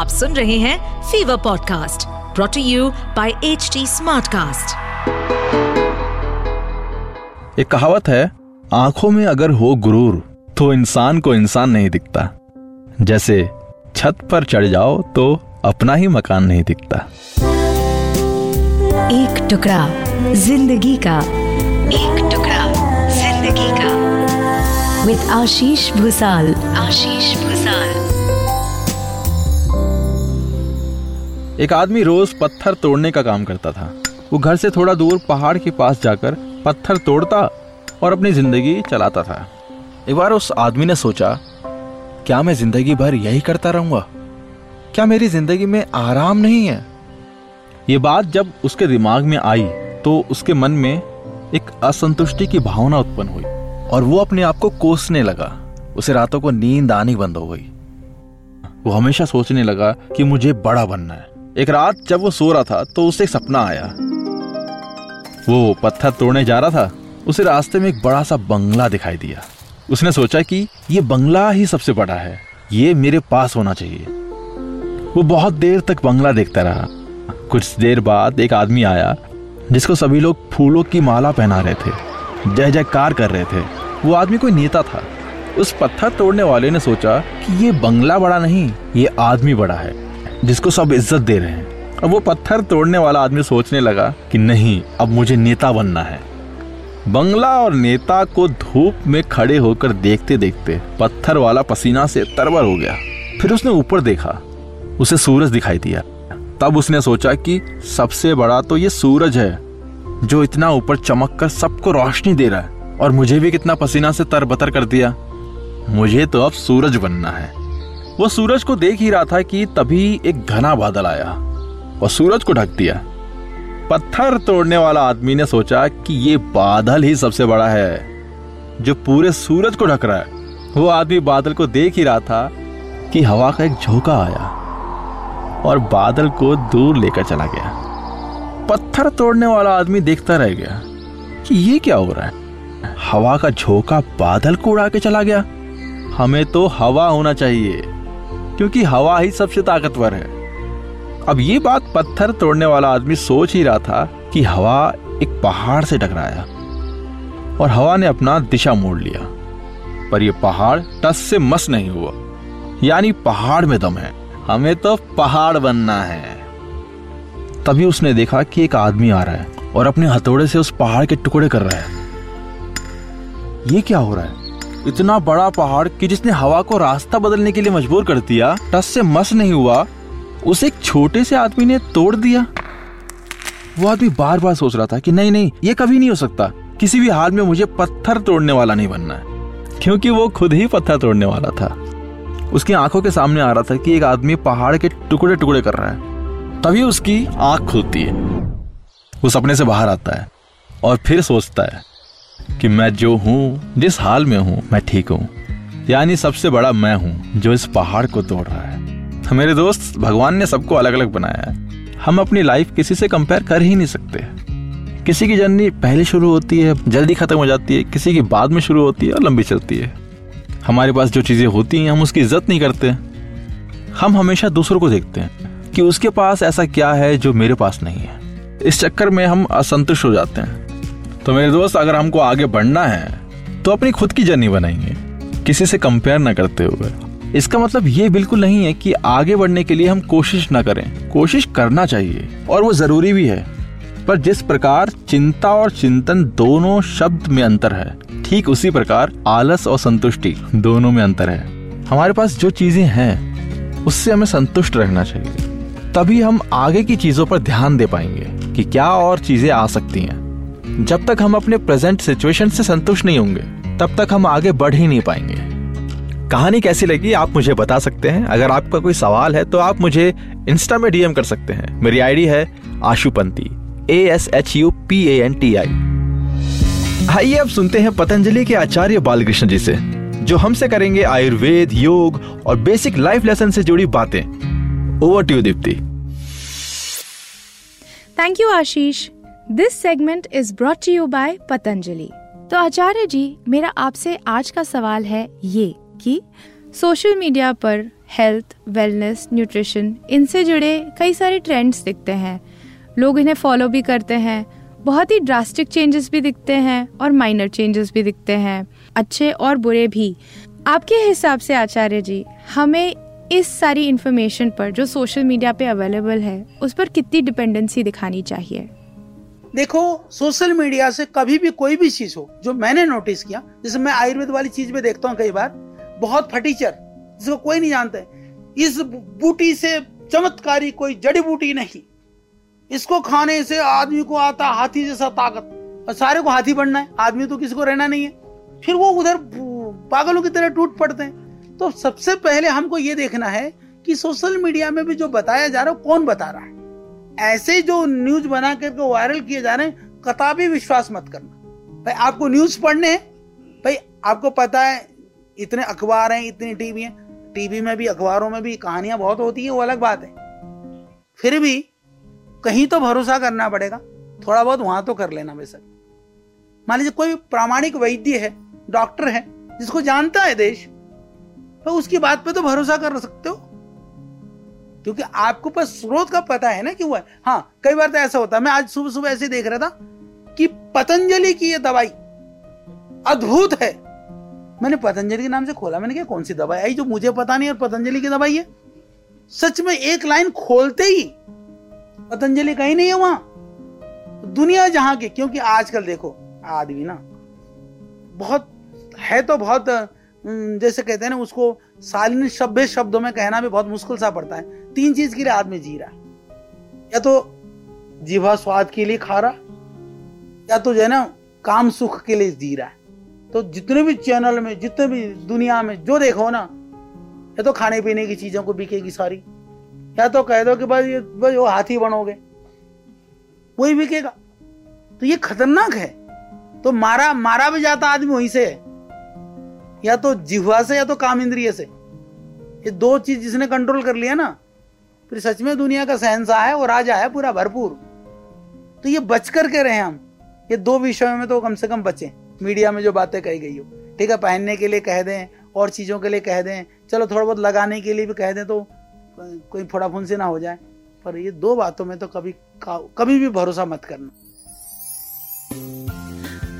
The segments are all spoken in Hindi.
आप सुन रहे हैं fever podcast brought to you by H smartcast. एक कहावत है आँखों में अगर हो गुरूर तो इंसान को इंसान नहीं दिखता। जैसे छत पर चढ़ जाओ तो अपना ही मकान नहीं दिखता। एक टुकड़ा ज़िंदगी का एक टुकड़ा ज़िंदगी का। विद आशीष भूसाल आशीष भूसाल एक आदमी रोज पत्थर तोड़ने का काम करता था। वो घर से थोड़ा दूर पहाड़ के पास जाकर पत्थर तोड़ता और अपनी ज़िंदगी चलाता था। एक बार उस आदमी ने सोचा, क्या मैं ज़िंदगी भर यही करता रहूँगा? क्या मेरी ज़िंदगी में आराम नहीं है? ये बात जब उसके दिमाग में आई तो उसके मन में एक असंतुष्टि की भावना उत्पन्न हुई और वो अपने आप को कोसने लगा। उसे रातों को नींद आनी बंद हो गई। वो हमेशा सोचने लगा कि मुझे बड़ा बनना है। एक रात जब वो सो रहा था तो उसे एक सपना आया। वो पत्थर तोड़ने जा रहा था, उसे रास्ते में एक बड़ा सा बंगला दिखाई दिया। उसने सोचा कि ये बंगला ही सबसे बड़ा है, ये मेरे पास होना चाहिए। वो बहुत देर तक बंगला देखता रहा। कुछ देर बाद एक आदमी आया, जिसको सभी लोग फूलों की माला पहना रहे थे जय जयकार कर रहे थे। वो आदमी कोई नेता था। उस पत्थर तोड़ने वाले ने सोचा कि ये बंगला बड़ा नहीं, ये आदमी बड़ा है। जिसको सब इज़्ज़त दे रहे हैं। अब वो पत्थर तोड़ने वाला आदमी सोचने लगा कि नहीं, अब मुझे नेता बनना है। बंगला और नेता को धूप में खड़े होकर देखते देखते पत्थर वाला पसीना से तरबर हो गया। फिर उसने ऊपर देखा, उसे सूरज दिखाई दिया। तब उसने सोचा कि सबसे बड़ा तो ये सूरज है, जो इतना ऊपर चमक कर सबको रोशनी दे रहा है, और मुझे भी कितना पसीना से तरबतर कर दिया। मुझे तो अब सूरज बनना है। वो सूरज को देख ही रहा था कि तभी एक घना बादल आया। और सूरज को ढक दिया। पत्थर तोड़ने वाला आदमी ने सोचा कि ये बादल ही सबसे बड़ा है। जो पूरे सूरज को ढक रहा है। वो आदमी बादल को देख ही रहा था कि हवा का एक झोंका आया और बादल को दूर लेकर चला गया। पत्थर तोड़ने वाला आदमी देखता रह गया कि ये क्या हो रहा है। हवा का झोंका बादल को उड़ा के चला गया। हमें तो हवा होना चाहिए। क्योंकि हवा ही सबसे ताकतवर है। अब ये बात पत्थर तोड़ने वाला आदमी सोच ही रहा था कि हवा एक पहाड़ से टकराया और हवा ने अपना दिशा मोड़ लिया। पर यह पहाड़ टस से मस नहीं हुआ। यानी पहाड़ में दम है। हमें तो पहाड़ बनना है। तभी उसने देखा कि एक आदमी आ रहा है और अपने हथौड़े से उस पहाड़ के टुकड़े कर रहा है। ये क्या हो रहा है? इतना बड़ा पहाड़ कि जिसने हवा को रास्ता बदलने के लिए मजबूर कर दिया, टस से मस नहीं हुआ। उसे एक छोटे से आदमी ने तोड़ दिया। वो आदमी बार बार सोच रहा था कि नहीं नहीं, ये कभी नहीं हो सकता। किसी भी हाल में मुझे पत्थर तोड़ने वाला नहीं बनना है, क्योंकि वो खुद ही पत्थर तोड़ने वाला था। उसकी आँखों के सामने आ रहा था कि एक आदमी पहाड़ के टुकड़े टुकड़े कर रहा है। तभी उसकी आँख खुलती है। वो सपने से बाहर आता है और फिर सोचता है कि मैं जो हूँ, जिस हाल में हूँ, मैं ठीक हूँ। यानी सबसे बड़ा मैं हूँ, जो इस पहाड़ को तोड़ रहा है। मेरे दोस्त, भगवान ने सबको अलग अलग बनाया है। हम अपनी लाइफ किसी से कंपेयर कर ही नहीं सकते। किसी की जर्नी पहले शुरू होती है, जल्दी खत्म हो जाती है, किसी की बाद में शुरू होती है और लंबी चलती है। हमारे पास जो चीज़ें होती हैं, हम उसकी इज़्ज़त नहीं करते। हम हमेशा दूसरों को देखते हैं कि उसके पास ऐसा क्या है जो मेरे पास नहीं है। इस चक्कर में हम असंतुष्ट हो जाते हैं। तो मेरे दोस्त, अगर हमको आगे बढ़ना है तो अपनी खुद की जर्नी बनाएँगे। किसी से कंपेयर ना करते हुए। इसका मतलब ये बिल्कुल नहीं है कि आगे बढ़ने के लिए हम कोशिश ना करें। कोशिश करना चाहिए, और वो ज़रूरी भी है। पर जिस प्रकार चिंता और चिंतन दोनों शब्द में अंतर है, ठीक उसी प्रकार आलस और संतुष्टि दोनों में अंतर है। हमारे पास जो चीज़ें हैं, उससे हमें संतुष्ट रहना चाहिए। तभी हम आगे की चीज़ों पर ध्यान दे पाएँगे कि क्या और चीज़ें आ सकती हैं। जब तक हम अपने प्रेजेंट सिचुएशन से संतुष्ट नहीं होंगे, तब तक हम आगे बढ़ ही नहीं पाएँगे। कहानी कैसी लगी, आप मुझे बता सकते हैं। अगर आपका कोई सवाल है तो आप मुझे इंस्टा में डीएम कर सकते हैं। मेरी आईडी है Ashupanti A S H U P A N T I आइए अब सुनते हैं पतंजलि के आचार्य बालकृष्ण जी से, जो हमसे करेंगे आयुर्वेद, योग और बेसिक लाइफ लेसन से जुड़ी बातें। Over to Deepti thank you Ashish this segment is brought you by Patanjali तो आचार्य जी, मेरा आपसे आज का सवाल है ये कि सोशल मीडिया पर हेल्थ वेलनेस न्यूट्रिशन इनसे जुड़े कई सारे ट्रेंड्स दिखते हैं। लोग इन्हें फॉलो भी करते हैं, बहुत ही ड्रास्टिक चेंजेस भी दिखते हैं और माइनर चेंजेस भी दिखते हैं, अच्छे और बुरे भी। आपके हिसाब से आचार्य जी, हमें इस सारी इन्फॉर्मेशन पर जो सोशल मीडिया पे अवेलेबल है, उस पर कितनी डिपेंडेंसी दिखानी चाहिए? देखो सोशल मीडिया से कभी भी कोई भी चीज़ हो, जो मैंने नोटिस किया, जैसे मैं आयुर्वेद वाली चीज़ में देखता हूँ कई बार, बहुत फटीचर, जिसको कोई नहीं जानता इस बूटी से चमत्कारी कोई जड़ी बूटी नहीं। इसको खाने से आदमी को आता हाथी जैसा ताकत, और सारे को हाथी बनना है, आदमी तो किसी को रहना नहीं है। फिर वो उधर पागलों की तरह टूट पड़ते हैं। तो सबसे पहले हमको ये देखना है कि सोशल मीडिया में भी जो बताया जा रहा है कौन बता रहा है? ऐसे जो न्यूज़ बना करके वायरल किए जा रहे हैं, कताबी विश्वास मत करना। भाई, आपको न्यूज़ पढ़ने भाई, आपको पता है, इतने अखबार हैं, इतनी टीवी हैं। टीवी में भी, अखबारों में भी कहानियाँ बहुत होती है, वो अलग बात है। फिर भी कहीं तो भरोसा करना पड़ेगा। थोड़ा बहुत वहाँ तो कर लेना बेशक। मान लीजिए, कोई प्रामाणिक वैद्य है, डॉक्टर है, जिसको जानता है देश तो उसकी बात पे तो भरोसा कर सकते हो। क्योंकि आपको पास स्रोत का पता है ना कि है। हाँ कई बार तो ऐसा होता है। मैं आज सुबह सुबह ऐसे देख रहा था कि पतंजलि की ये दवाई अद्भुत है। मैंने पतंजलि के नाम से खोला। मैंने कहा, कौन सी दवाई? आई जो मुझे पता नहीं और पतंजलि की दवाई है। सच में एक लाइन खोलते ही पतंजलि कहीं नहीं है वहाँ। दुनिया जहाँ के, क्योंकि आजकल देखो, आदमी ना, बहुत, है तो बहुत जैसे कहते हैं ना, उसको सालिन सभ्य शब्दों में कहना भी बहुत मुश्किल सा पड़ता है। तीन चीज़ के लिए आदमी जी रहा है। या तो जीवा स्वाद के लिए खा रहा, या तो जो है ना, काम सुख के लिए जी रहा है। तो जितने भी चैनल में, जितने भी दुनिया में, जो देखो ना, या तो खाने पीने की चीज़ों को बिकेगी सारी, या तो कह दो कि भाई भाई वो हाथी बनोगे, वही बिकेगा। तो ये खतरनाक है। तो मारा मारा भी जाता आदमी वहीं से है। या तो जिह्वा से या तो काम इंद्रिय से। ये दो चीज़ जिसने कंट्रोल कर लिया ना, फिर सच में दुनिया का सहनशाह है और राजा है पूरा भरपूर। तो ये बच कर के रहे हम। ये दो विषयों में तो कम से कम बचे। मीडिया में जो बातें कही गई हो। ठीक है, पहनने के लिए कह दें, और चीज़ों के लिए कह दें। चलो, थोड़ा बहुत लगाने के लिए भी कह दें तो कोई फोड़ा फुंसी ना हो जाए। पर ये दो बातों में तो कभी कभी भी भरोसा मत करना।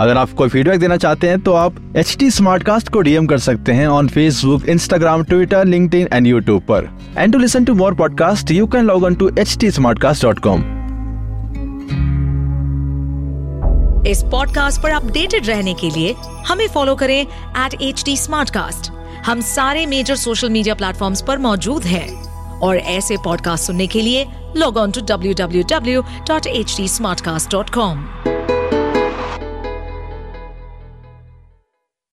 अगर आप कोई फीडबैक देना चाहते हैं तो आप एच टी को डीएम कर सकते हैं on Facebook Instagram Twitter link and YouTube पर. And to listen to more podcast you can log on to H T इस पॉडकास्ट पर अपडेटेड रहने के लिए हमें फॉलो करें एट एच टी हम सारे मेजर सोशल मीडिया प्लेटफॉर्म पर मौजूद हैं। और ऐसे पॉडकास्ट सुनने के लिए log on to W W W dot H T smartcast dot com